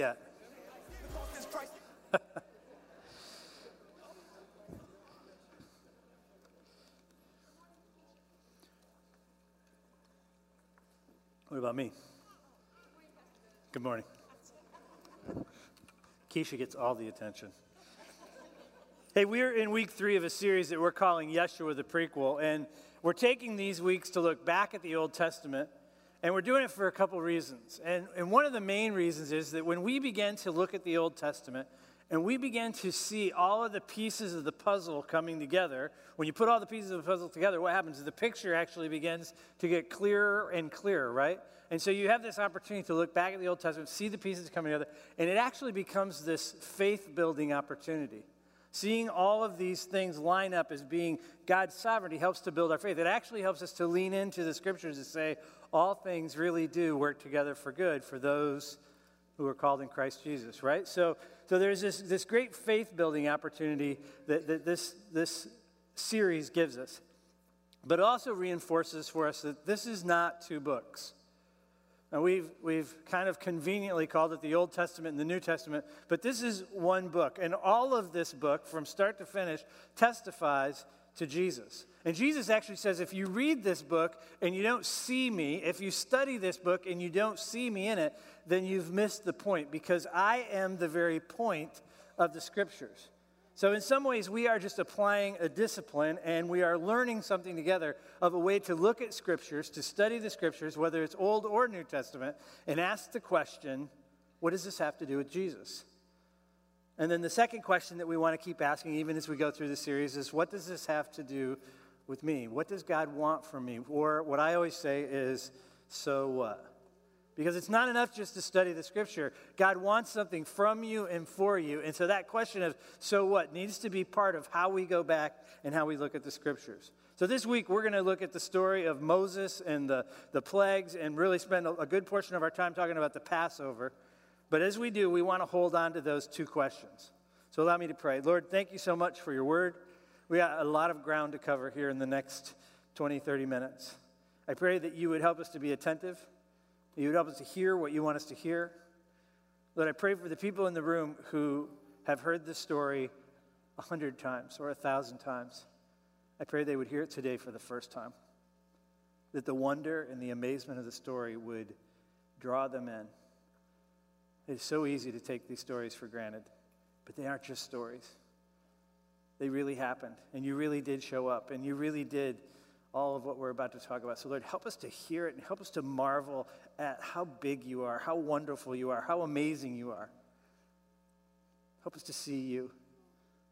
yet? what about me? Good morning. Keisha gets all the attention. Hey, we're in week three of a series that we're calling Yeshua the Prequel, and we're taking these weeks to look back at the Old Testament, and we're doing it for a couple reasons. And, and one of the main reasons is that when we begin to look at the Old Testament, and we begin to see all of the pieces of the puzzle coming together. When you put all the pieces of the puzzle together, what happens is the picture actually begins to get clearer and clearer, right? And so you have this opportunity to look back at the Old Testament, see the pieces coming together, and it actually becomes this faith building opportunity. Seeing all of these things line up as being God's sovereignty helps to build our faith. It actually helps us to lean into the scriptures and say, all things really do work together for good for those who are called in Christ Jesus, right? So, so there's this, this great faith building opportunity that, that this, this series gives us. But it also reinforces for us that this is not two books. Now, we've, we've kind of conveniently called it the Old Testament and the New Testament, but this is one book. And all of this book, from start to finish, testifies to Jesus. And Jesus actually says if you read this book and you don't see me, if you study this book and you don't see me in it, then you've missed the point because I am the very point of the scriptures. So, in some ways, we are just applying a discipline and we are learning something together of a way to look at scriptures, to study the scriptures, whether it's Old or New Testament, and ask the question what does this have to do with Jesus? And then the second question that we want to keep asking, even as we go through the series, is what does this have to do with me? What does God want from me? Or what I always say is, so what? Because it's not enough just to study the scripture. God wants something from you and for you. And so that question of, so what, needs to be part of how we go back and how we look at the scriptures. So this week, we're going to look at the story of Moses and the, the plagues and really spend a, a good portion of our time talking about the Passover. But as we do, we want to hold on to those two questions. So allow me to pray. Lord, thank you so much for your word. We got a lot of ground to cover here in the next 20, 30 minutes. I pray that you would help us to be attentive you would help us to hear what you want us to hear. Lord, I pray for the people in the room who have heard this story a hundred times or a thousand times. I pray they would hear it today for the first time. That the wonder and the amazement of the story would draw them in. It's so easy to take these stories for granted, but they aren't just stories. They really happened, and you really did show up, and you really did all of what we're about to talk about. So, Lord, help us to hear it and help us to marvel at how big you are, how wonderful you are, how amazing you are. Help us to see you.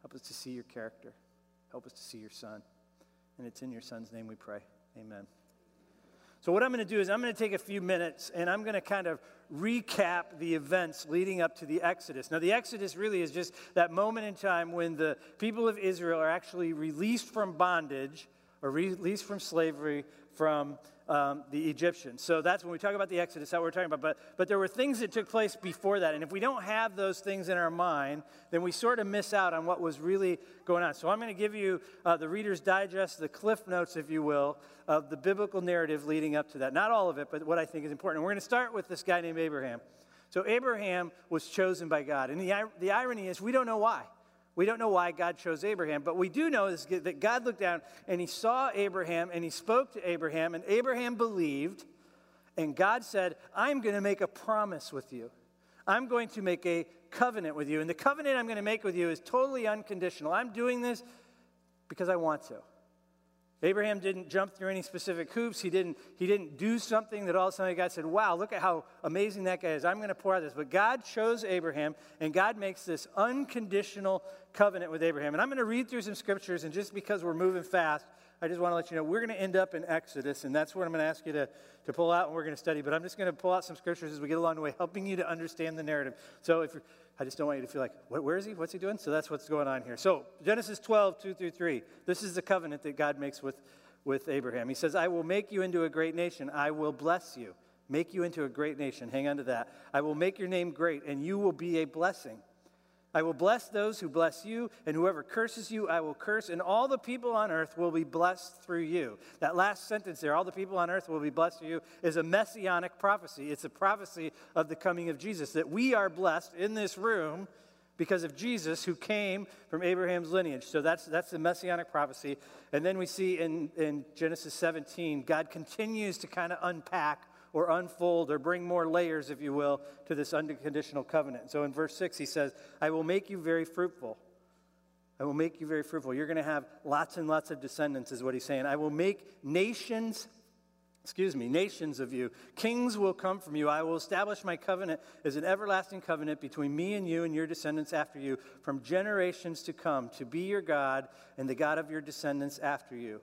Help us to see your character. Help us to see your son. And it's in your son's name we pray. Amen. So, what I'm going to do is, I'm going to take a few minutes and I'm going to kind of recap the events leading up to the Exodus. Now, the Exodus really is just that moment in time when the people of Israel are actually released from bondage or released from slavery from um, the Egyptians. So that's when we talk about the Exodus, how we're talking about. But, but there were things that took place before that. And if we don't have those things in our mind, then we sort of miss out on what was really going on. So I'm going to give you uh, the Reader's Digest, the cliff notes, if you will, of the biblical narrative leading up to that. Not all of it, but what I think is important. And we're going to start with this guy named Abraham. So Abraham was chosen by God. And the, the irony is, we don't know why. We don't know why God chose Abraham, but we do know is that God looked down and he saw Abraham and he spoke to Abraham, and Abraham believed. And God said, I'm going to make a promise with you. I'm going to make a covenant with you. And the covenant I'm going to make with you is totally unconditional. I'm doing this because I want to. Abraham didn't jump through any specific hoops. He didn't, he didn't do something that all of a sudden God said, Wow, look at how amazing that guy is. I'm going to pour out this. But God chose Abraham, and God makes this unconditional covenant with Abraham. And I'm going to read through some scriptures, and just because we're moving fast, I just want to let you know we're going to end up in Exodus, and that's what I'm going to ask you to, to pull out and we're going to study. But I'm just going to pull out some scriptures as we get along the way, helping you to understand the narrative. So if I just don't want you to feel like, where is he? What's he doing? So that's what's going on here. So Genesis 12, 2 through 3. This is the covenant that God makes with, with Abraham. He says, I will make you into a great nation. I will bless you. Make you into a great nation. Hang on to that. I will make your name great, and you will be a blessing. I will bless those who bless you, and whoever curses you, I will curse, and all the people on earth will be blessed through you. That last sentence there, all the people on earth will be blessed through you, is a messianic prophecy. It's a prophecy of the coming of Jesus, that we are blessed in this room because of Jesus who came from Abraham's lineage. So that's, that's the messianic prophecy. And then we see in, in Genesis 17, God continues to kind of unpack or unfold or bring more layers, if you will, to this unconditional covenant. So in verse 6, he says, I will make you very fruitful. I will make you very fruitful. You're going to have lots and lots of descendants, is what he's saying. I will make nations, excuse me, nations of you. Kings will come from you. I will establish my covenant as an everlasting covenant between me and you and your descendants after you from generations to come, to be your God and the God of your descendants after you.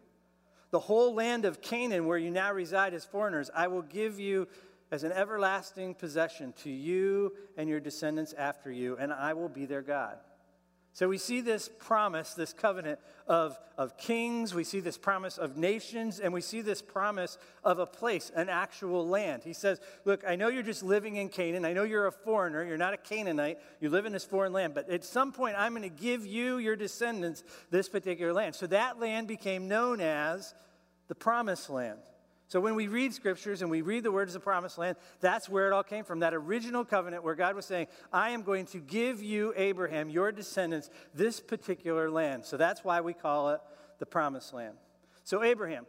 The whole land of Canaan, where you now reside as foreigners, I will give you as an everlasting possession to you and your descendants after you, and I will be their God. So we see this promise, this covenant of, of kings, we see this promise of nations, and we see this promise of a place, an actual land. He says, Look, I know you're just living in Canaan. I know you're a foreigner. You're not a Canaanite. You live in this foreign land. But at some point, I'm going to give you, your descendants, this particular land. So that land became known as the promised land. So when we read scriptures and we read the words of the promised land, that's where it all came from. That original covenant where God was saying, I am going to give you, Abraham, your descendants, this particular land. So that's why we call it the promised land. So, Abraham,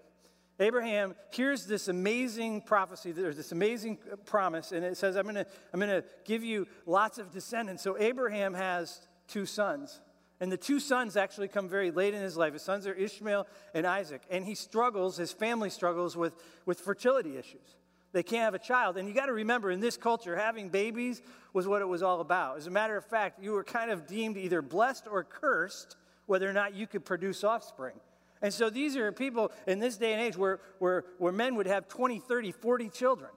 Abraham hears this amazing prophecy, there's this amazing promise, and it says, I'm going to I'm going to give you lots of descendants. So, Abraham has two sons. And the two sons actually come very late in his life. His sons are Ishmael and Isaac. And he struggles, his family struggles with, with fertility issues. They can't have a child. And you got to remember, in this culture, having babies was what it was all about. As a matter of fact, you were kind of deemed either blessed or cursed whether or not you could produce offspring. And so these are people in this day and age where, where, where men would have 20, 30, 40 children.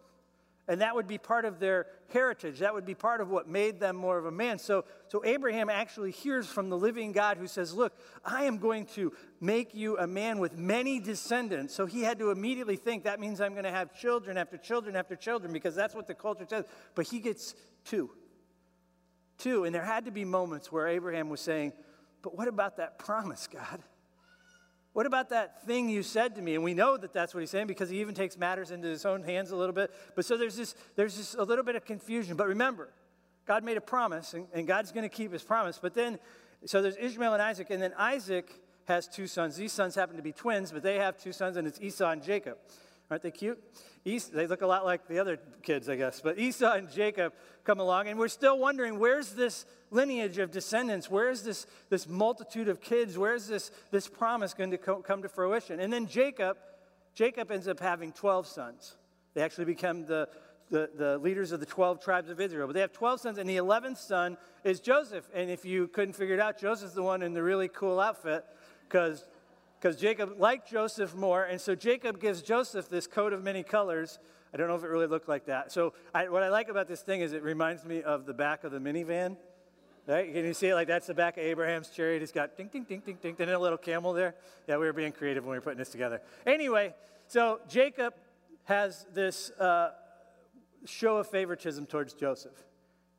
And that would be part of their heritage. That would be part of what made them more of a man. So, so Abraham actually hears from the living God who says, Look, I am going to make you a man with many descendants. So he had to immediately think that means I'm going to have children after children after children because that's what the culture says. But he gets two. Two. And there had to be moments where Abraham was saying, But what about that promise, God? What about that thing you said to me? And we know that that's what he's saying because he even takes matters into his own hands a little bit. But so there's this, there's just a little bit of confusion. But remember, God made a promise, and, and God's going to keep his promise. But then, so there's Ishmael and Isaac, and then Isaac has two sons. These sons happen to be twins, but they have two sons, and it's Esau and Jacob. Aren't they cute? They look a lot like the other kids, I guess. But Esau and Jacob come along, and we're still wondering where's this lineage of descendants? Where's this, this multitude of kids? Where's this, this promise going to co- come to fruition? And then Jacob, Jacob ends up having 12 sons. They actually become the, the, the leaders of the 12 tribes of Israel. But they have 12 sons, and the 11th son is Joseph. And if you couldn't figure it out, Joseph's the one in the really cool outfit because because Jacob liked Joseph more, and so Jacob gives Joseph this coat of many colors. I don't know if it really looked like that. So, I, what I like about this thing is it reminds me of the back of the minivan. Right? Can you see it? Like that's the back of Abraham's chariot. It's got ding, ding, ding, ding, ding, and a little camel there. Yeah, we were being creative when we were putting this together. Anyway, so Jacob has this uh, show of favoritism towards Joseph.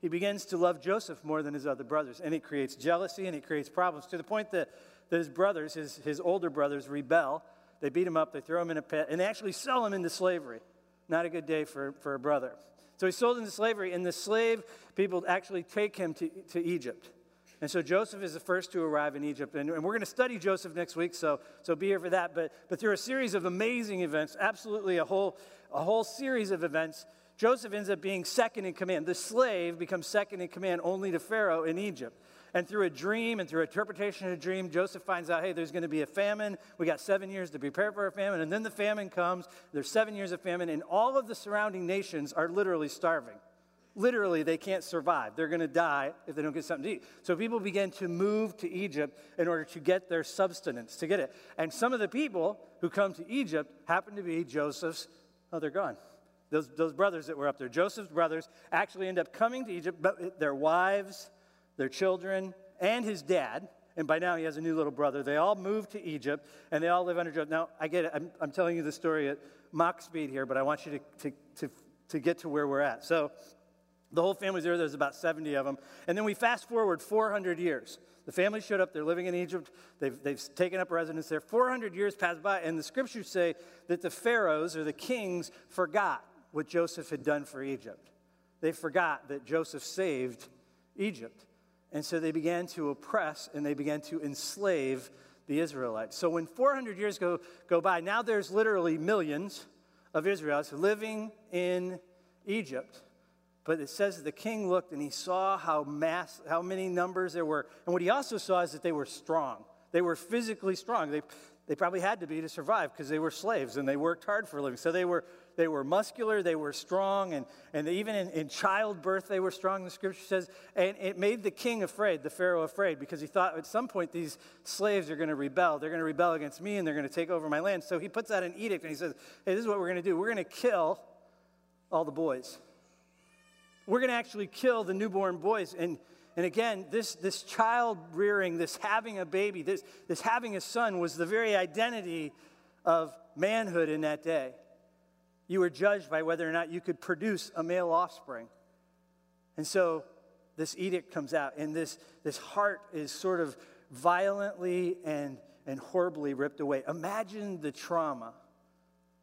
He begins to love Joseph more than his other brothers, and it creates jealousy and it creates problems to the point that that his brothers, his, his older brothers, rebel. They beat him up, they throw him in a pit, and they actually sell him into slavery. Not a good day for, for a brother. So he's sold into slavery, and the slave people actually take him to, to Egypt. And so Joseph is the first to arrive in Egypt. And, and we're going to study Joseph next week, so, so be here for that. But, but through a series of amazing events, absolutely a whole, a whole series of events, Joseph ends up being second in command. The slave becomes second in command only to Pharaoh in Egypt. And through a dream and through interpretation of a dream, Joseph finds out, hey, there's going to be a famine. We got seven years to prepare for a famine. And then the famine comes. There's seven years of famine, and all of the surrounding nations are literally starving. Literally, they can't survive. They're going to die if they don't get something to eat. So people begin to move to Egypt in order to get their substance, to get it. And some of the people who come to Egypt happen to be Joseph's, oh, they're gone. Those, those brothers that were up there, Joseph's brothers, actually end up coming to Egypt, but their wives, their children, and his dad. And by now he has a new little brother. They all move to Egypt and they all live under Joseph. Now, I get it. I'm, I'm telling you the story at Mach speed here, but I want you to, to, to, to get to where we're at. So, The whole family's there. There's about 70 of them. And then we fast forward 400 years. The family showed up. They're living in Egypt. They've, they've taken up residence there. 400 years pass by, and the scriptures say that the pharaohs or the kings forgot what Joseph had done for Egypt. They forgot that Joseph saved Egypt. And so they began to oppress and they began to enslave the Israelites. So when 400 years go, go by, now there's literally millions of Israelites living in Egypt. But it says the king looked and he saw how, mass, how many numbers there were. And what he also saw is that they were strong. They were physically strong. They, they probably had to be to survive because they were slaves and they worked hard for a living. So they were, they were muscular, they were strong, and, and even in, in childbirth they were strong, the scripture says. And it made the king afraid, the Pharaoh afraid, because he thought at some point these slaves are going to rebel. They're going to rebel against me and they're going to take over my land. So he puts out an edict and he says, Hey, this is what we're going to do. We're going to kill all the boys we're going to actually kill the newborn boys. And, and again, this, this child rearing, this having a baby, this, this having a son was the very identity of manhood in that day. You were judged by whether or not you could produce a male offspring. And so this edict comes out, and this, this heart is sort of violently and, and horribly ripped away. Imagine the trauma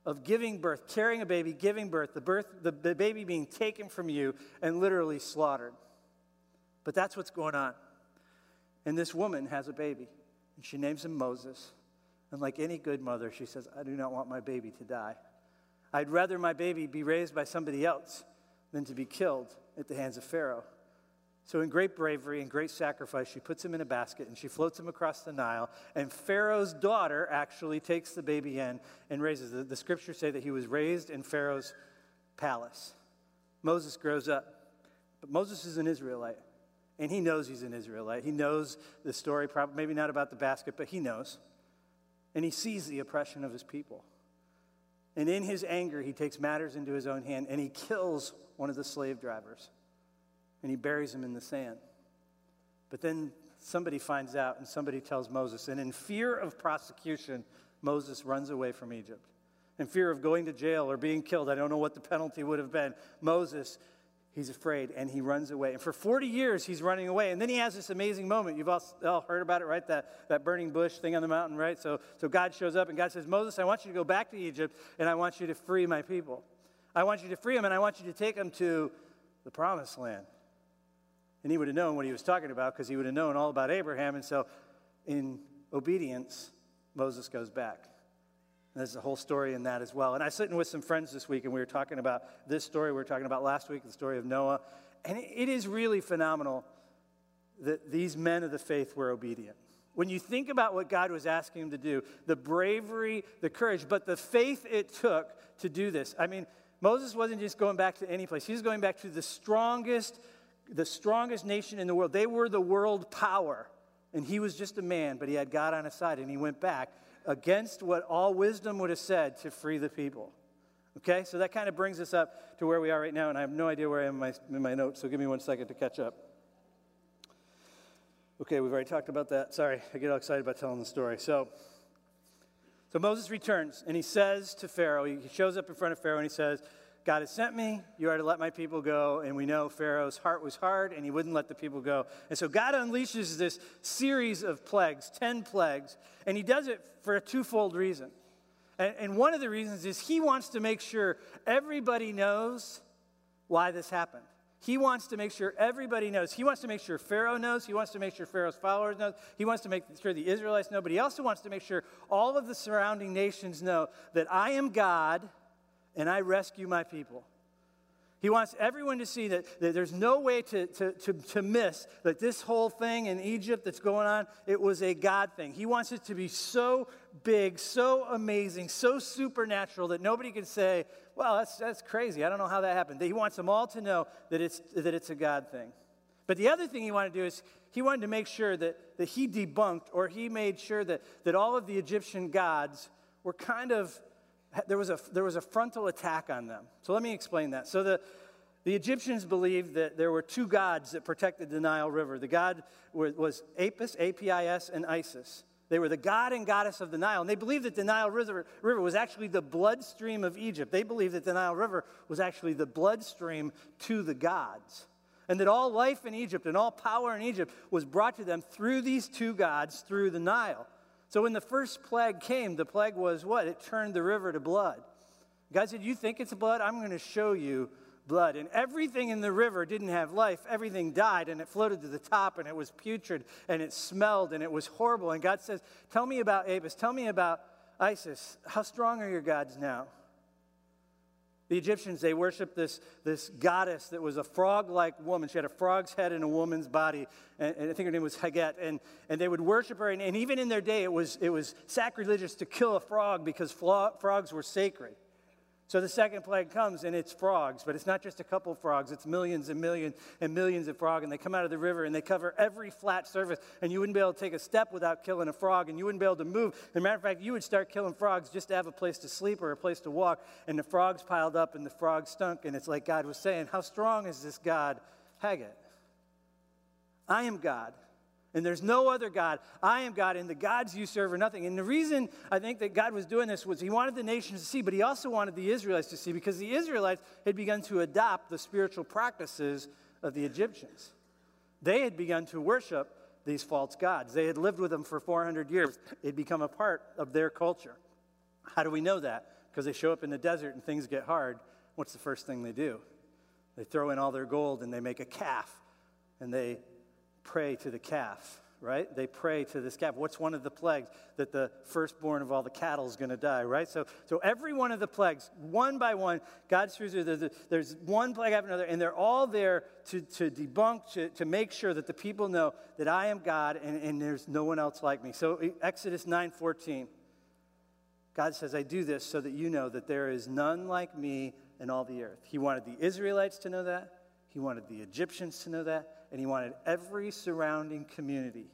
of giving birth, carrying a baby, giving birth, the, birth the, the baby being taken from you and literally slaughtered. But that's what's going on. And this woman has a baby, and she names him Moses. And like any good mother, she says, I do not want my baby to die. I'd rather my baby be raised by somebody else than to be killed at the hands of Pharaoh. So, in great bravery and great sacrifice, she puts him in a basket and she floats him across the Nile. And Pharaoh's daughter actually takes the baby in and raises it. The scriptures say that he was raised in Pharaoh's palace. Moses grows up, but Moses is an Israelite. And he knows he's an Israelite. He knows the story, probably, maybe not about the basket, but he knows. And he sees the oppression of his people. And in his anger, he takes matters into his own hand and he kills one of the slave drivers and he buries him in the sand. But then somebody finds out and somebody tells Moses. And in fear of prosecution, Moses runs away from Egypt. In fear of going to jail or being killed, I don't know what the penalty would have been. Moses, he's afraid and he runs away. And for 40 years, he's running away. And then he has this amazing moment. You've all, all heard about it, right? That, that burning bush thing on the mountain, right? So, so God shows up and God says, Moses, I want you to go back to Egypt and I want you to free my people. I want you to free them and I want you to take them to the promised land. And he would have known what he was talking about because he would have known all about Abraham. And so, in obedience, Moses goes back. There's a whole story in that as well. And I was sitting with some friends this week, and we were talking about this story we were talking about last week, the story of Noah. And it is really phenomenal that these men of the faith were obedient. When you think about what God was asking them to do, the bravery, the courage, but the faith it took to do this. I mean, Moses wasn't just going back to any place, he was going back to the strongest the strongest nation in the world. They were the world power. And he was just a man, but he had God on his side, and he went back against what all wisdom would have said to free the people. Okay, so that kind of brings us up to where we are right now, and I have no idea where I am in my, in my notes, so give me one second to catch up. Okay, we've already talked about that. Sorry, I get all excited about telling the story. So, so Moses returns, and he says to Pharaoh, he shows up in front of Pharaoh, and he says, God has sent me. You are to let my people go. And we know Pharaoh's heart was hard and he wouldn't let the people go. And so God unleashes this series of plagues, 10 plagues, and he does it for a twofold reason. And, and one of the reasons is he wants to make sure everybody knows why this happened. He wants to make sure everybody knows. He wants to make sure Pharaoh knows. He wants to make sure Pharaoh's followers know. He wants to make sure the Israelites know. But he also wants to make sure all of the surrounding nations know that I am God and I rescue my people. He wants everyone to see that, that there's no way to, to, to, to, miss that this whole thing in Egypt that's going on, it was a God thing. He wants it to be so big, so amazing, so supernatural that nobody can say, well, that's, that's crazy. I don't know how that happened. He wants them all to know that it's, that it's a God thing. But the other thing he wanted to do is he wanted to make sure that, that he debunked or he made sure that, that all of the Egyptian gods were kind of there was a, there was a frontal attack on them. So let me explain that. So the, the Egyptians believed that there were two gods that protected the Nile River. The god was Apis, A P I S, and Isis. They were the god and goddess of the Nile. And they believed that the Nile River, river was actually the bloodstream of Egypt. They believed that the Nile River was actually the bloodstream to the gods. And that all life in Egypt and all power in Egypt was brought to them through these two gods, through the Nile. So when the first plague came, the plague was what? It turned the river to blood. God said, You think it's blood? I'm going to show you blood. And everything in the river didn't have life. Everything died and it floated to the top and it was putrid and it smelled and it was horrible. And God says, Tell me about Apis. Tell me about Isis. How strong are your gods now? The Egyptians, they worshiped this, this goddess that was a frog like woman. She had a frog's head and a woman's body. And, and I think her name was Haget. And, and they would worship her. And, and, even in their day, it was, it was sacrilegious to kill a frog because frogs were sacred. So the second plague comes and it's frogs, but it's not just a couple of frogs, it's millions and millions and millions of frogs. And they come out of the river and they cover every flat surface. And you wouldn't be able to take a step without killing a frog, and you wouldn't be able to move. As a matter of fact, you would start killing frogs just to have a place to sleep or a place to walk. And the frogs piled up and the frogs stunk. And it's like God was saying, How strong is this God, Haggett? I am God and there's no other God. I am God, and the gods you serve are nothing. And the reason I think that God was doing this was He wanted the nations to see, but He also wanted the Israelites to see because the Israelites had begun to adopt the spiritual practices of the Egyptians. They had begun to worship these false gods. They had lived with them for 400 years, it had become a part of their culture. How do we know that? Because they show up in the desert and things get hard. What's the first thing they do? They throw in all their gold and they make a calf and they pray to the calf, right? They pray to this calf. What's one of the plagues? That the firstborn of all the cattle is going to die, right? So, so every one of the plagues, one by one, God's through, there's, there's one plague after another, and they're all there to, to debunk, to, to make sure that the people know that I am God and, and there's no one else like me. So Exodus 9.14, God says, I do this so that you know that there is none like me in all the earth. He wanted the Israelites to know that. He wanted the Egyptians to know that and he wanted every surrounding community,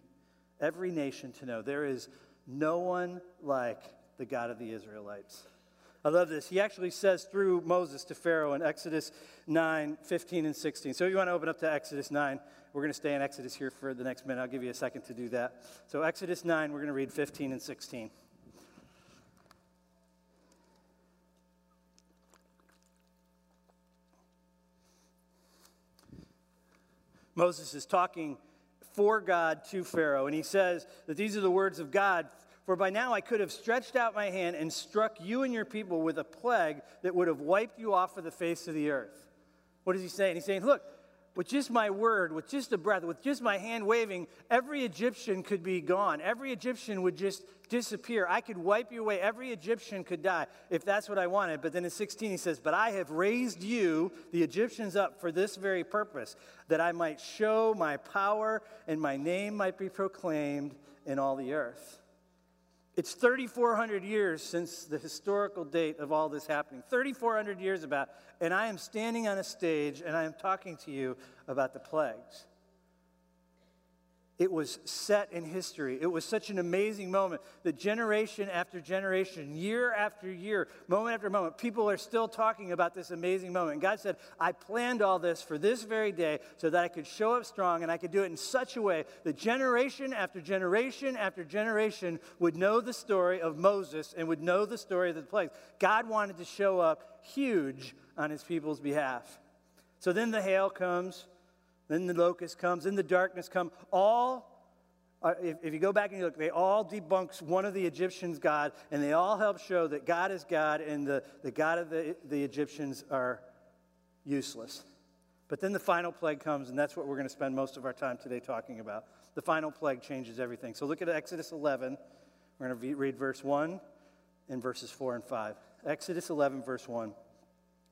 every nation to know there is no one like the God of the Israelites. I love this. He actually says through Moses to Pharaoh in Exodus 9, 15, and 16. So if you want to open up to Exodus 9, we're going to stay in Exodus here for the next minute. I'll give you a second to do that. So, Exodus 9, we're going to read 15 and 16. Moses is talking for God to Pharaoh, and he says that these are the words of God. For by now I could have stretched out my hand and struck you and your people with a plague that would have wiped you off of the face of the earth. What is he saying? He's saying, Look, with just my word, with just a breath, with just my hand waving, every Egyptian could be gone. Every Egyptian would just disappear. I could wipe you away. Every Egyptian could die if that's what I wanted. But then in 16 he says, But I have raised you, the Egyptians, up for this very purpose, that I might show my power and my name might be proclaimed in all the earth. It's 3,400 years since the historical date of all this happening. 3,400 years about, and I am standing on a stage and I am talking to you about the plagues. It was set in history. It was such an amazing moment that generation after generation, year after year, moment after moment, people are still talking about this amazing moment. And God said, I planned all this for this very day so that I could show up strong and I could do it in such a way that generation after generation after generation would know the story of Moses and would know the story of the plagues. God wanted to show up huge on his people's behalf. So then the hail comes then the locust comes, then the darkness comes. All, uh, if, you go back and you look, they all debunks one of the Egyptians' God, and they all help show that God is God and the, the God of the, the Egyptians are useless. But then the final plague comes, and that's what we're going to spend most of our time today talking about. The final plague changes everything. So look at Exodus 11. We're going to read verse 1 and verses 4 and 5. Exodus 11, verse 1.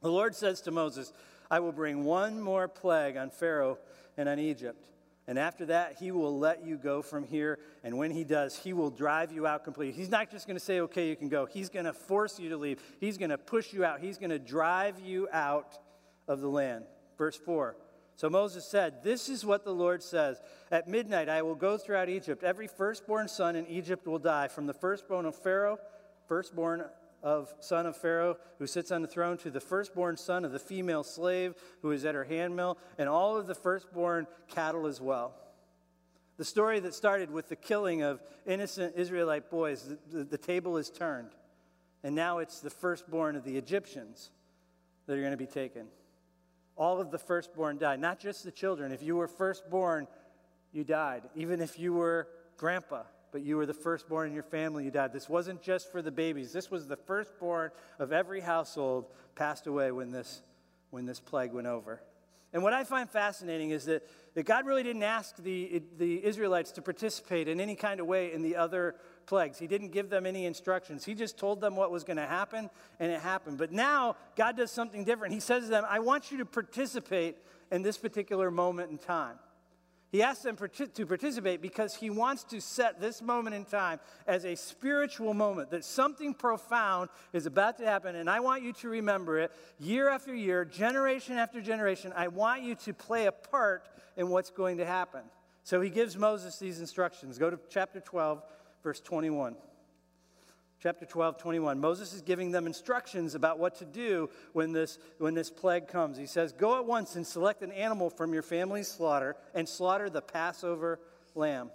The Lord says to Moses, I will bring one more plague on Pharaoh and on Egypt. And after that, he will let you go from here. And when he does, he will drive you out completely. He's not just going to say, okay, you can go. He's going to force you to leave. He's going to push you out. He's going to drive you out of the land. Verse 4. So Moses said, This is what the Lord says At midnight I will go throughout Egypt. Every firstborn son in Egypt will die, from the firstborn of Pharaoh, firstborn of son of Pharaoh who sits on the throne to the firstborn son of the female slave who is at her handmill, and all of the firstborn cattle as well. The story that started with the killing of innocent Israelite boys, the, the, the table is turned. And now it's the firstborn of the Egyptians that are going to be taken. All of the firstborn died, not just the children. If you were firstborn, you died. Even if you were grandpa, but you were the firstborn in your family, you died. This wasn't just for the babies. This was the firstborn of every household passed away when this, when this plague went over. And what I find fascinating is that, that God really didn't ask the, the Israelites to participate in any kind of way in the other plagues. He didn't give them any instructions. He just told them what was going to happen, and it happened. But now, God does something different. He says to them, I want you to participate in this particular moment in time. He asks them to participate because he wants to set this moment in time as a spiritual moment, that something profound is about to happen, and I want you to remember it year after year, generation after generation. I want you to play a part in what's going to happen. So he gives Moses these instructions. Go to chapter 12, verse 21 chapter 12, 21. Moses is giving them instructions about what to do when this, when this plague comes. He says, Go at once and select an animal from your family's slaughter and slaughter the Passover lamb.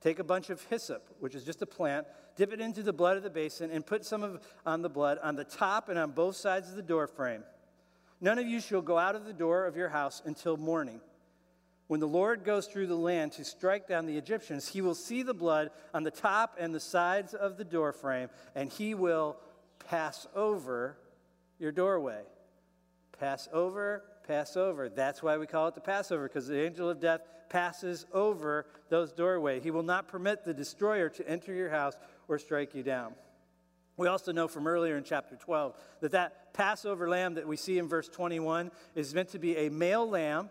Take a bunch of hyssop, which is just a plant, dip it into the blood of the basin, and put some of on the blood on the top and on both sides of the door frame. None of you shall go out of the door of your house until morning. When the Lord goes through the land to strike down the Egyptians, he will see the blood on the top and the sides of the doorframe, and he will pass over your doorway. Pass over, pass over. That's why we call it the Passover, because the angel of death passes over those doorways. He will not permit the destroyer to enter your house or strike you down. We also know from earlier in chapter 12 that that Passover lamb that we see in verse 21 is meant to be a male lamb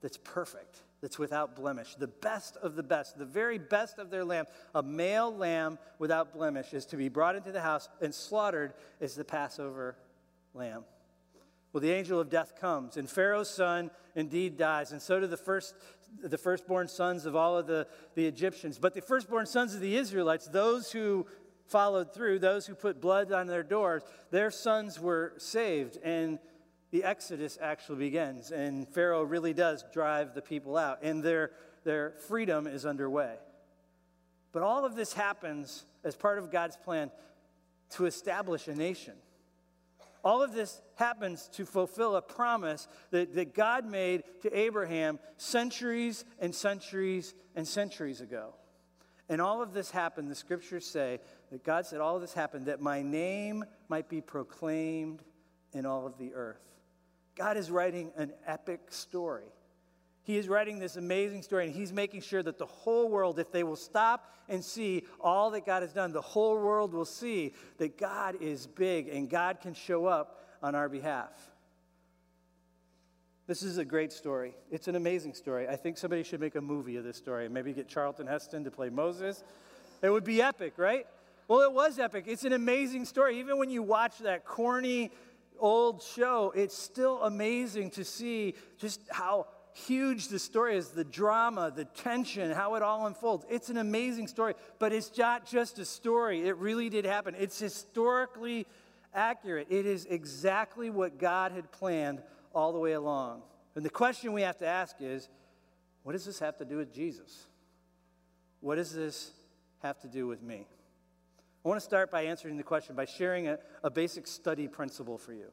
that's perfect, that's without blemish. The best of the best, the very best of their lamb, a male lamb without blemish, is to be brought into the house and slaughtered as the Passover lamb. Well, the angel of death comes, and Pharaoh's son indeed dies, and so do the first the firstborn sons of all of the, the Egyptians. But the firstborn sons of the Israelites, those who followed through, those who put blood on their doors, their sons were saved. And the Exodus actually begins, and Pharaoh really does drive the people out, and their, their freedom is underway. But all of this happens as part of God's plan to establish a nation. All of this happens to fulfill a promise that, that God made to Abraham centuries and centuries and centuries ago. And all of this happened, the scriptures say, that God said all of this happened that my name might be proclaimed in all of the earth. God is writing an epic story. He is writing this amazing story, and He's making sure that the whole world, if they will stop and see all that God has done, the whole world will see that God is big and God can show up on our behalf. This is a great story. It's an amazing story. I think somebody should make a movie of this story. and Maybe get Charlton Heston to play Moses. It would be epic, right? Well, it was epic. It's an amazing story. Even when you watch that corny, old show, it's still amazing to see just how huge the story is the drama, the tension, how it all unfolds. It's an amazing story, but it's not just a story. It really did happen. It's historically accurate. It is exactly what God had planned all the way along. And the question we have to ask is what does this have to do with Jesus? What does this have to do with me? I want to start by answering the question by sharing a, a basic study principle for you.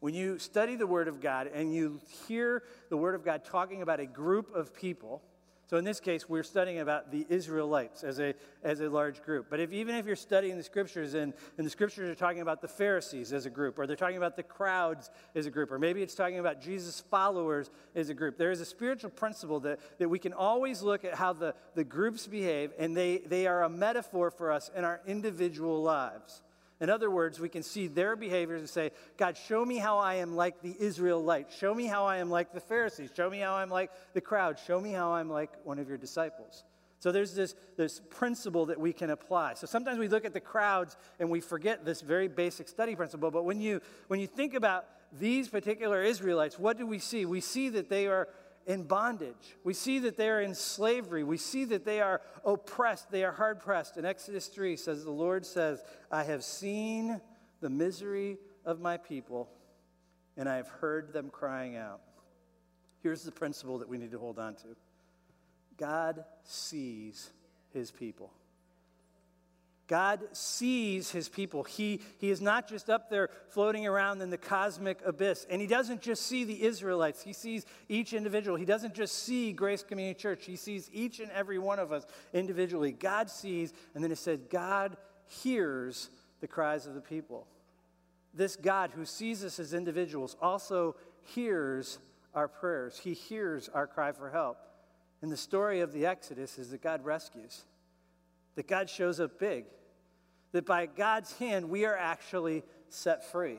When you study the Word of God and you hear the Word of God talking about a group of people, so in this case, we're studying about the Israelites as a, as a large group. But if, even if you're studying the scriptures and, and the scriptures are talking about the Pharisees as a group, or they're talking about the crowds as a group, or maybe it's talking about Jesus' followers as a group, there is a spiritual principle that, that we can always look at how the, the groups behave, and they, they are a metaphor for us in our individual lives. In other words, we can see their behaviors and say, God, show me how I am like the Israelites. Show me how I am like the Pharisees. Show me how I'm like the crowd. Show me how I'm like one of your disciples. So there's this, this principle that we can apply. So sometimes we look at the crowds and we forget this very basic study principle. But when you, when you think about these particular Israelites, what do we see? We see that they are in bondage. We see that they are in slavery. We see that they are oppressed. They are hard pressed. In Exodus 3 says, The Lord says, I have seen the misery of my people, and I have heard them crying out. Here's the principle that we need to hold on to God sees his people. God sees his people. He, he is not just up there floating around in the cosmic abyss. And he doesn't just see the Israelites, he sees each individual. He doesn't just see Grace Community Church, he sees each and every one of us individually. God sees, and then it said, God hears the cries of the people. This God who sees us as individuals also hears our prayers, he hears our cry for help. And the story of the Exodus is that God rescues, that God shows up big that by God's hand, we are actually set free.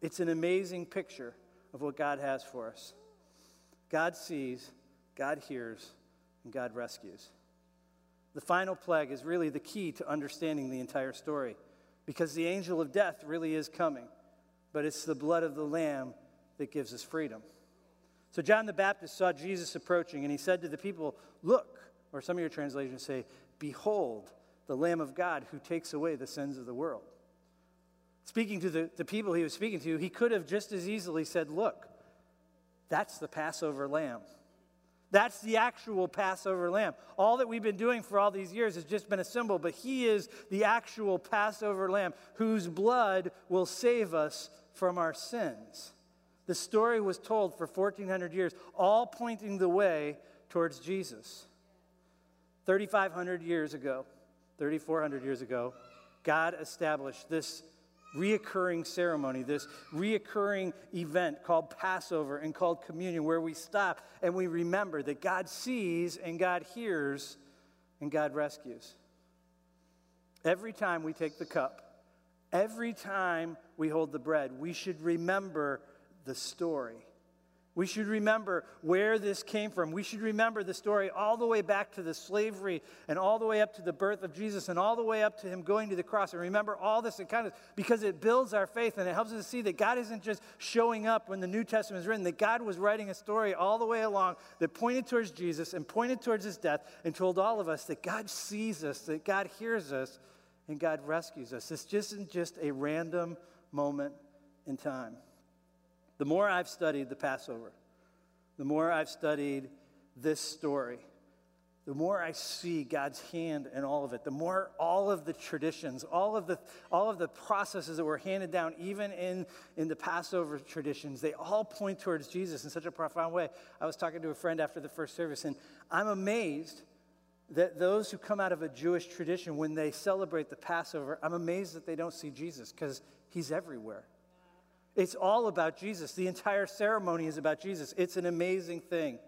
It's an amazing picture of what God has for us. God sees, God hears, and God rescues. The final plague is really the key to understanding the entire story because the angel of death really is coming, but it's the blood of the Lamb that gives us freedom. So John the Baptist saw Jesus approaching, and he said to the people, Look, or some of your translations say, Behold, the Lamb of God who takes away the sins of the world. Speaking to the, the people he was speaking to, he could have just as easily said, Look, that's the Passover lamb. That's the actual Passover lamb. All that we've been doing for all these years has just been a symbol, but he is the actual Passover lamb whose blood will save us from our sins. The story was told for 1400 years, all pointing the way towards Jesus. 3,500 years ago, 3,400 years ago, God established this reoccurring ceremony, this reoccurring event called Passover and called communion, where we stop and we remember that God sees and God hears and God rescues. Every time we take the cup, every time we hold the bread, we should remember the story. We should remember where this came from. We should remember the story all the way back to the slavery and all the way up to the birth of Jesus and all the way up to him going to the cross. And remember all this and kind of because it builds our faith and it helps us to see that God isn't just showing up when the New Testament is written, that God was writing a story all the way along that pointed towards Jesus and pointed towards his death and told all of us that God sees us, that God hears us, and God rescues us. This isn't just a random moment in time. The more I've studied the Passover, the more I've studied this story, the more I see God's hand in all of it, the more all of the traditions, all of the, all of the processes that were handed down, even in, in the Passover traditions, they all point towards Jesus in such a profound way. I was talking to a friend after the first service, and I'm amazed that those who come out of a Jewish tradition, when they celebrate the Passover, I'm amazed that they don't see Jesus because he's everywhere. It's all about Jesus. The entire ceremony is about Jesus. It's an amazing thing.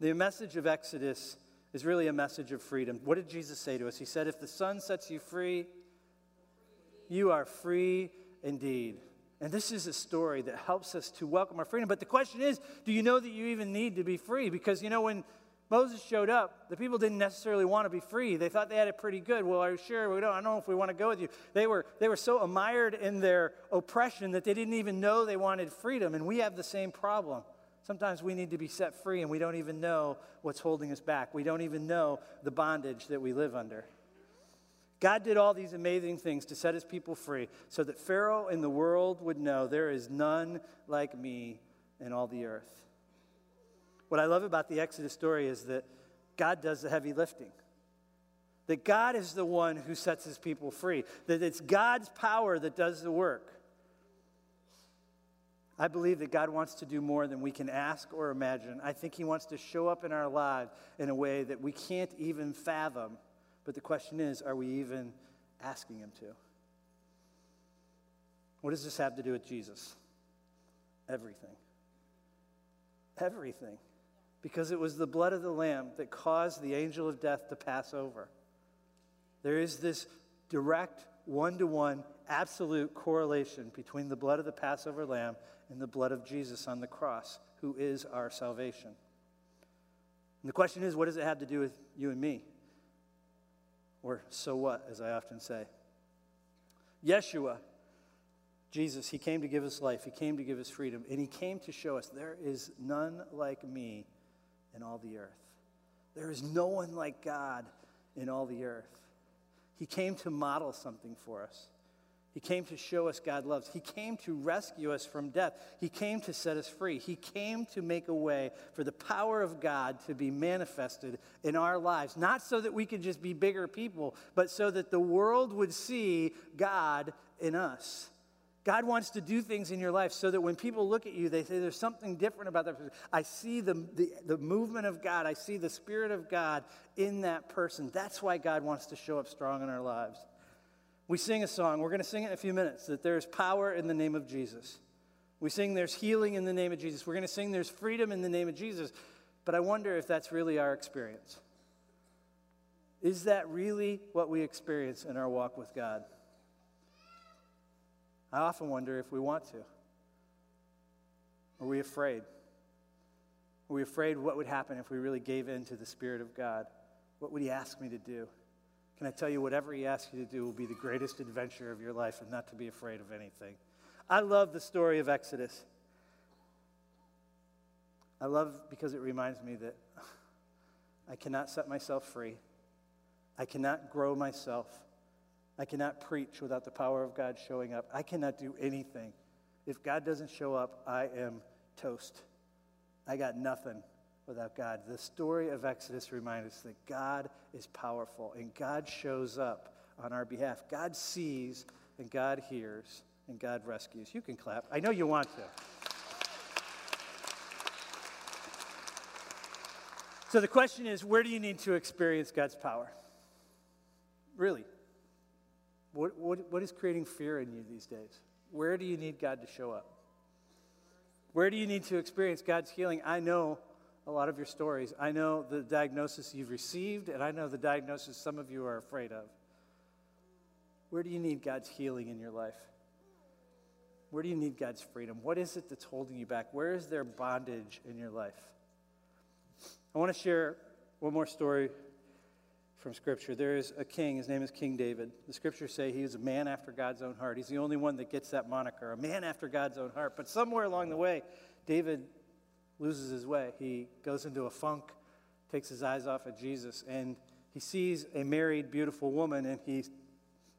The message of Exodus is really a message of freedom. What did Jesus say to us? He said, If the Son sets you free, you are free indeed. And this is a story that helps us to welcome our freedom. But the question is do you know that you even need to be free? Because, you know, when Moses showed up, the people didn't necessarily want to be free. They thought they had it pretty good. Well, are you sure? We don't, I don't know if we want to go with you. They were, they were so mired in their oppression that they didn't even know they wanted freedom. And we have the same problem. Sometimes we need to be set free and we don't even know what's holding us back. We don't even know the bondage that we live under. God did all these amazing things to set his people free so that Pharaoh and the world would know there is none like me in all the earth. What I love about the Exodus story is that God does the heavy lifting. That God is the one who sets his people free. That it's God's power that does the work. I believe that God wants to do more than we can ask or imagine. I think he wants to show up in our lives in a way that we can't even fathom. But the question is, are we even asking him to? What does this have to do with Jesus? Everything. Everything because it was the blood of the Lamb that caused the angel of death to pass over. There is this direct, one to one, absolute correlation between the blood of the Passover lamb and the blood of Jesus on the cross, who is our salvation. And the question is what does it have to do with you and me? Or so what, as I often say? Yeshua, Jesus, he came to give us life, he came to give us freedom, and he came to show us there is none like me in all the earth. There is no one like God in all the earth. He came to model something for us. He came to show us God loves. He came to rescue us from death. He came to set us free. He came to make a way for the power of God to be manifested in our lives, not so that we could just be bigger people, but so that the world would see God in us. God wants to do things in your life so that when people look at you, they say, There's something different about that person. I see the, the, the, movement of God, I see the Spirit of God in that person. That's why God wants to show up strong in our lives. We sing a song, we're going to sing it in a few minutes, that there's power in the name of Jesus. We sing there's healing in the name of Jesus. We're going to sing there's freedom in the name of Jesus. But I wonder if that's really our experience. Is that really what we experience in our walk with God? I often wonder if we want to. Are we afraid? Are we afraid what would happen if we really gave in to the Spirit of God? What would He ask me to do? Can I tell you, whatever He asks you to do will be the greatest adventure of your life and not to be afraid of anything. I love the story of Exodus. I love because it reminds me that I cannot set myself free. I cannot grow myself. I cannot preach without the power of God showing up. I cannot do anything. If God doesn't show up, I am toast. I got nothing without God. The story of Exodus reminds us that God is powerful and God shows up on our behalf. God sees and God hears and God rescues. You can clap. I know you want to. So the question is where do you need to experience God's power? Really? What, what, what is creating fear in you these days? Where do you need God to show up? Where do you need to experience God's healing? I know a lot of your stories. I know the diagnosis you've received, and I know the diagnosis some of you are afraid of. Where do you need God's healing in your life? Where do you need God's freedom? What is it that's holding you back? Where is there bondage in your life? I want to share one more story from Scripture. There is a king, his name is King David. The Scriptures say he is a man after God's own heart. He's the only one that gets that moniker, a man after God's own heart. But somewhere along the way, David loses his way. He goes into a funk, takes his eyes off of Jesus, and he sees a married, beautiful woman, and he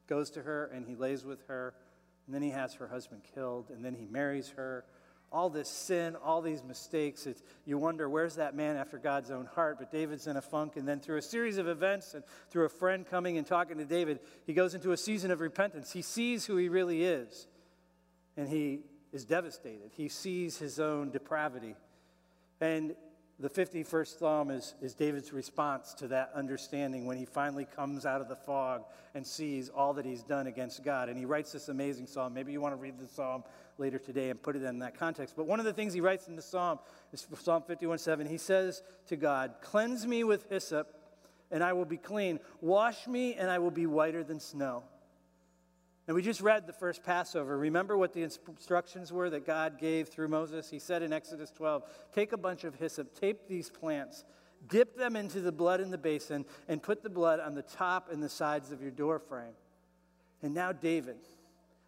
goes to her and he lays with her, and then he has her husband killed, and then he marries her all this sin, all these mistakes. It's, you wonder, where's that man after God's own heart? But David's in a funk. And then through a series of events and through a friend coming and talking to David, he goes into a season of repentance. He sees who he really is, and he is devastated. He sees his own depravity. And the 51st Psalm is, is David's response to that understanding when he finally comes out of the fog and sees all that he's done against God. And he writes this amazing psalm. Maybe you want to read the psalm later today and put it in that context. But one of the things he writes in the psalm is Psalm 51 7. He says to God, Cleanse me with hyssop, and I will be clean. Wash me, and I will be whiter than snow. And we just read the first Passover. Remember what the instructions were that God gave through Moses? He said in Exodus 12 Take a bunch of hyssop, tape these plants, dip them into the blood in the basin, and put the blood on the top and the sides of your door frame. And now, David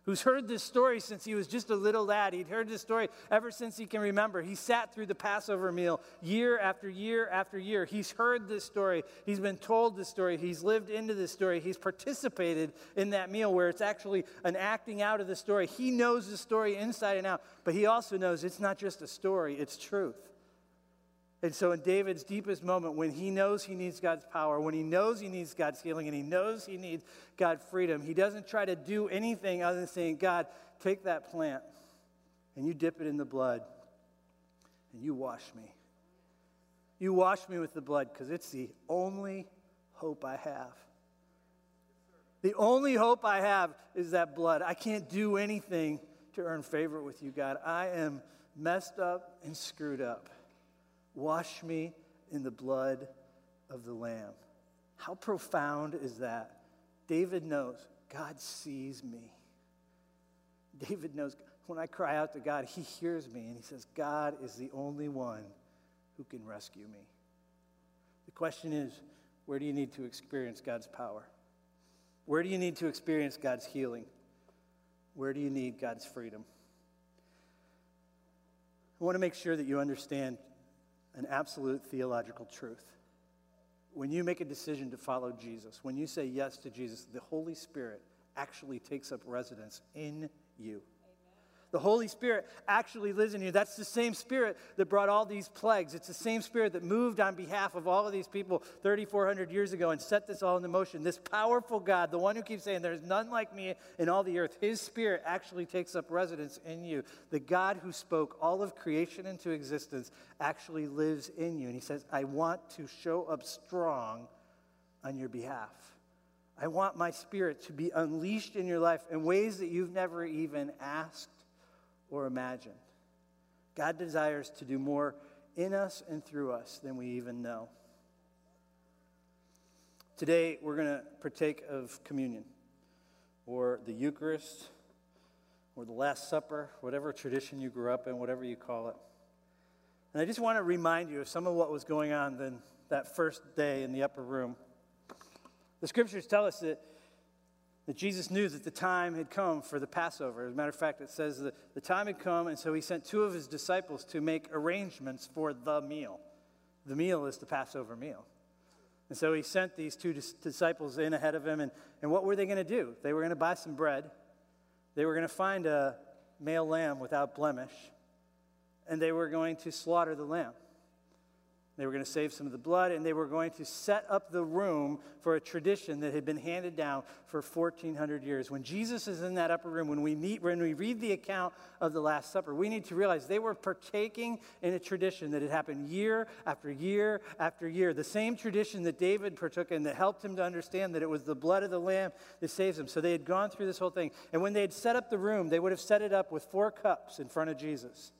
who's heard this story since he was just a little lad. He'd heard this story ever since he can remember. He sat through the Passover meal year after year after year. He's heard this story. He's been told this story. He's lived into this story. He's participated in that meal where it's actually an acting out of the story. He knows the story inside and out, but he also knows it's not just a story, it's truth. And so, in David's deepest moment, when he knows he needs God's power, when he knows he needs God's healing, and he knows he needs God's freedom, he doesn't try to do anything other than saying, God, take that plant and you dip it in the blood and you wash me. You wash me with the blood because it's the only hope I have. The only hope I have is that blood. I can't do anything to earn favor with you, God. I am messed up and screwed up. Wash me in the blood of the Lamb. How profound is that? David knows God sees me. David knows when I cry out to God, he hears me and he says, God is the only one who can rescue me. The question is, where do you need to experience God's power? Where do you need to experience God's healing? Where do you need God's freedom? I want to make sure that you understand an absolute theological truth. When you make a decision to follow Jesus, when you say yes to Jesus, the Holy Spirit actually takes up residence in you. The Holy Spirit actually lives in you. That's the same Spirit that brought all these plagues. It's the same Spirit that moved on behalf of all of these people 3,400 years ago and set this all into motion. This powerful God, the one who keeps saying, There's none like me in all the earth, his Spirit actually takes up residence in you. The God who spoke all of creation into existence actually lives in you. And he says, I want to show up strong on your behalf. I want my Spirit to be unleashed in your life in ways that you've never even asked or imagined. God desires to do more in us and through us than we even know. Today, we're going to partake of communion or the Eucharist or the Last Supper, whatever tradition you grew up in, whatever you call it. And I just want to remind you of some of what was going on then that first day in the upper room. The scriptures tell us that that Jesus knew that the time had come for the Passover. As a matter of fact, it says that the time had come, and so he sent two of his disciples to make arrangements for the meal. The meal is the Passover meal. And so he sent these two disciples in ahead of him, and, and what were they going to do? They were going to buy some bread, they were going to find a male lamb without blemish, and they were going to slaughter the lamb. They were going to save some of the blood, and they were going to set up the room for a tradition that had been handed down for 1,400 years. When Jesus is in that upper room, when we meet, when we read the account of the Last Supper, we need to realize they were partaking in a tradition that had happened year after year after year. The same tradition that David partook in that helped him to understand that it was the blood of the Lamb that saves him. So they had gone through this whole thing. And when they had set up the room, they would have set it up with four cups in front of Jesus.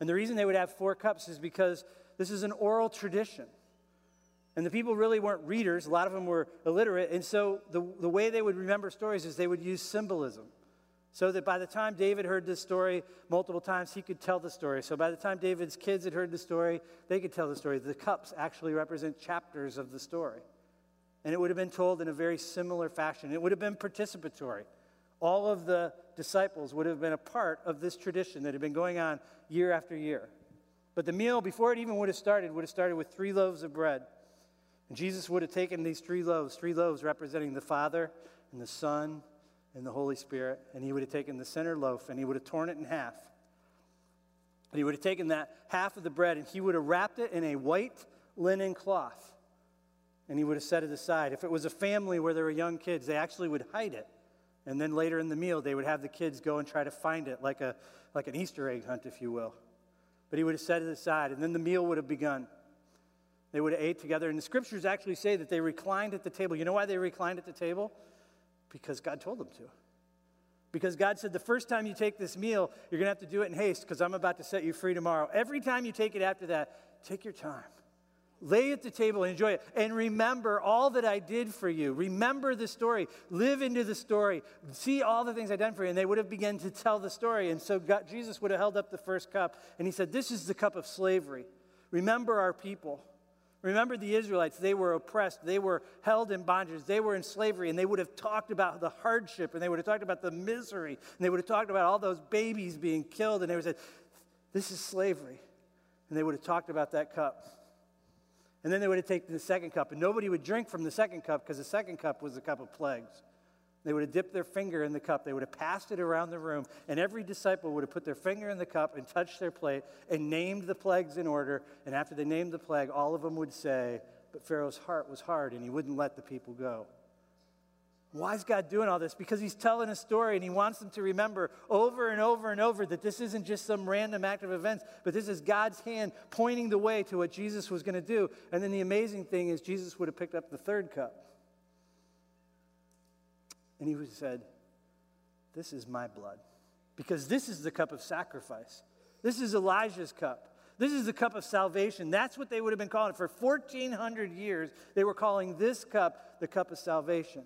And the reason they would have four cups is because this is an oral tradition. And the people really weren't readers, a lot of them were illiterate. And so the, the way they would remember stories is they would use symbolism. So that by the time David heard this story multiple times, he could tell the story. So by the time David's kids had heard the story, they could tell the story. The cups actually represent chapters of the story. And it would have been told in a very similar fashion. It would have been participatory. All of the disciples would have been a part of this tradition that had been going on year after year. But the meal, before it even would have started, would have started with three loaves of bread. And Jesus would have taken these three loaves, three loaves representing the Father and the Son and the Holy Spirit, and he would have taken the center loaf and he would have torn it in half. And he would have taken that half of the bread and he would have wrapped it in a white linen cloth. And he would have set it aside. If it was a family where there were young kids, they actually would hide it. And then later in the meal, they would have the kids go and try to find it, like, a, like an Easter egg hunt, if you will. But he would have set it aside, and then the meal would have begun. They would have ate together. And the scriptures actually say that they reclined at the table. You know why they reclined at the table? Because God told them to. Because God said, the first time you take this meal, you're going to have to do it in haste because I'm about to set you free tomorrow. Every time you take it after that, take your time. Lay at the table and enjoy it. And remember all that I did for you. Remember the story. Live into the story. See all the things I've done for you. And they would have begun to tell the story. And so God, Jesus would have held up the first cup and he said, This is the cup of slavery. Remember our people. Remember the Israelites. They were oppressed. They were held in bondage. They were in slavery. And they would have talked about the hardship and they would have talked about the misery. And they would have talked about all those babies being killed. And they would have said, This is slavery. And they would have talked about that cup. And then they would have taken the second cup, and nobody would drink from the second cup because the second cup was the cup of plagues. They would have dipped their finger in the cup. They would have passed it around the room, and every disciple would have put their finger in the cup and touched their plate and named the plagues in order. And after they named the plague, all of them would say, But Pharaoh's heart was hard, and he wouldn't let the people go. Why is God doing all this? Because He's telling a story and He wants them to remember over and over and over that this isn't just some random act of events, but this is God's hand pointing the way to what Jesus was going to do. And then the amazing thing is, Jesus would have picked up the third cup. And He would have said, This is my blood. Because this is the cup of sacrifice. This is Elijah's cup. This is the cup of salvation. That's what they would have been calling it. For 1,400 years, they were calling this cup the cup of salvation.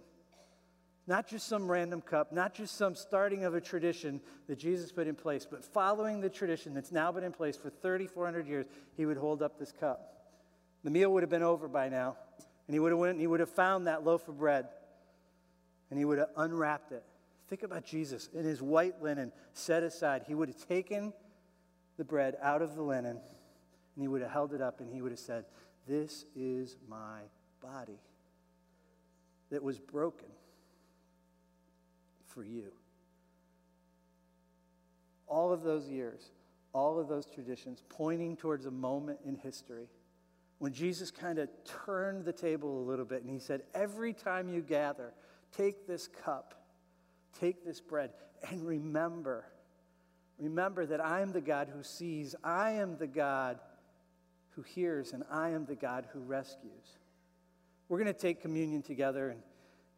Not just some random cup, not just some starting of a tradition that Jesus put in place, but following the tradition that's now been in place for 3,400 years, he would hold up this cup. The meal would have been over by now, and he would have went he would have found that loaf of bread, and he would have unwrapped it. Think about Jesus in his white linen set aside. He would have taken the bread out of the linen, and he would have held it up, and he would have said, This is my body that was broken for you. All of those years, all of those traditions pointing towards a moment in history when Jesus kind of turned the table a little bit and he said, Every time you gather, take this cup, take this bread, and remember, remember that I am the God who sees, I am the God who hears, and I am the God who rescues. We're going to take communion together and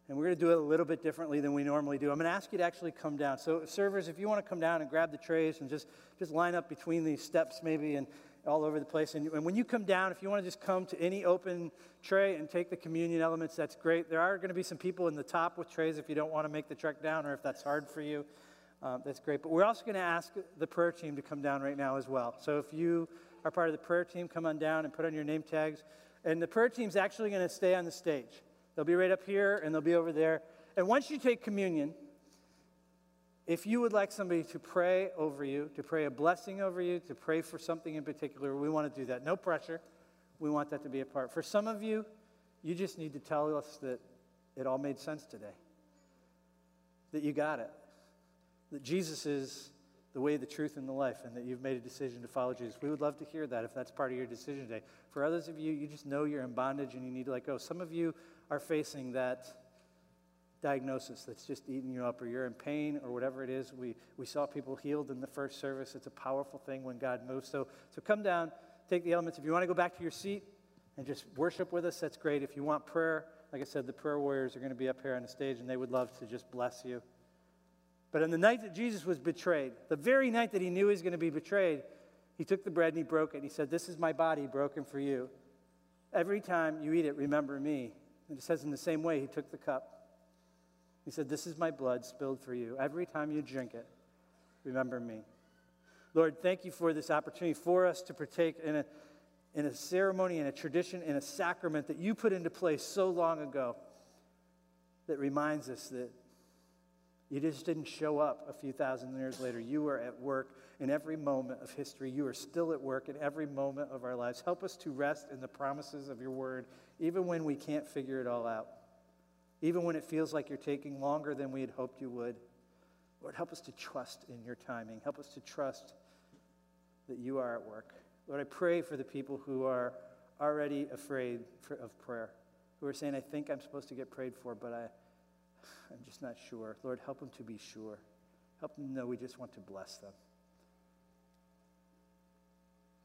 and we're going to do it a little bit differently than we normally do. I'm going to ask you to actually come down. So, servers, if you want to come down and grab the trays and just, just line up between these steps, maybe, and all over the place. And, and when you come down, if you want to just come to any open tray and take the communion elements, that's great. There are going to be some people in the top with trays if you don't want to make the trek down or if that's hard for you. Um, that's great. But we're also going to ask the prayer team to come down right now as well. So, if you are part of the prayer team, come on down and put on your name tags. And the prayer team's actually going to stay on the stage. They'll be right up here and they'll be over there. And once you take communion, if you would like somebody to pray over you, to pray a blessing over you, to pray for something in particular, we want to do that. No pressure. We want that to be a part. For some of you, you just need to tell us that it all made sense today, that you got it, that Jesus is the way, the truth, and the life, and that you've made a decision to follow Jesus. We would love to hear that if that's part of your decision today. For others of you, you just know you're in bondage and you need to let go. Some of you are facing that diagnosis that's just eating you up, or you're in pain, or whatever it is. We, we saw people healed in the first service. It's a powerful thing when God moves. So, so come down, take the elements. If you want to go back to your seat and just worship with us, that's great. If you want prayer, like I said, the prayer warriors are going to be up here on the stage, and they would love to just bless you. But on the night that Jesus was betrayed, the very night that he knew he was going to be betrayed, he took the bread and he broke it. And he said, This is my body broken for you. Every time you eat it, remember me. And it says, in the same way, he took the cup. He said, This is my blood spilled for you. Every time you drink it, remember me. Lord, thank you for this opportunity for us to partake in a, in a ceremony, in a tradition, in a sacrament that you put into place so long ago that reminds us that you just didn't show up a few thousand years later. You were at work in every moment of history. You are still at work in every moment of our lives. Help us to rest in the promises of your word even when we can't figure it all out, even when it feels like you're taking longer than we had hoped you would. Lord, help us to trust in your timing. Help us to trust that you are at work. Lord, I pray for the people who are already afraid for, of prayer, who are saying, I think I'm supposed to get prayed for, but I, I'm just not sure. Lord, help them to be sure. Help them know we just want to bless them.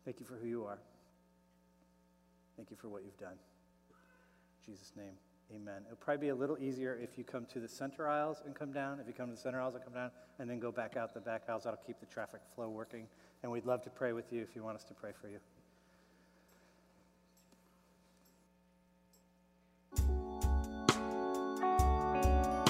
Thank you for who you are. Thank you for what you've done. Jesus' name, amen. It'll probably be a little easier if you come to the center aisles and come down. If you come to the center aisles and come down, and then go back out the back aisles, that'll keep the traffic flow working. And we'd love to pray with you if you want us to pray for you.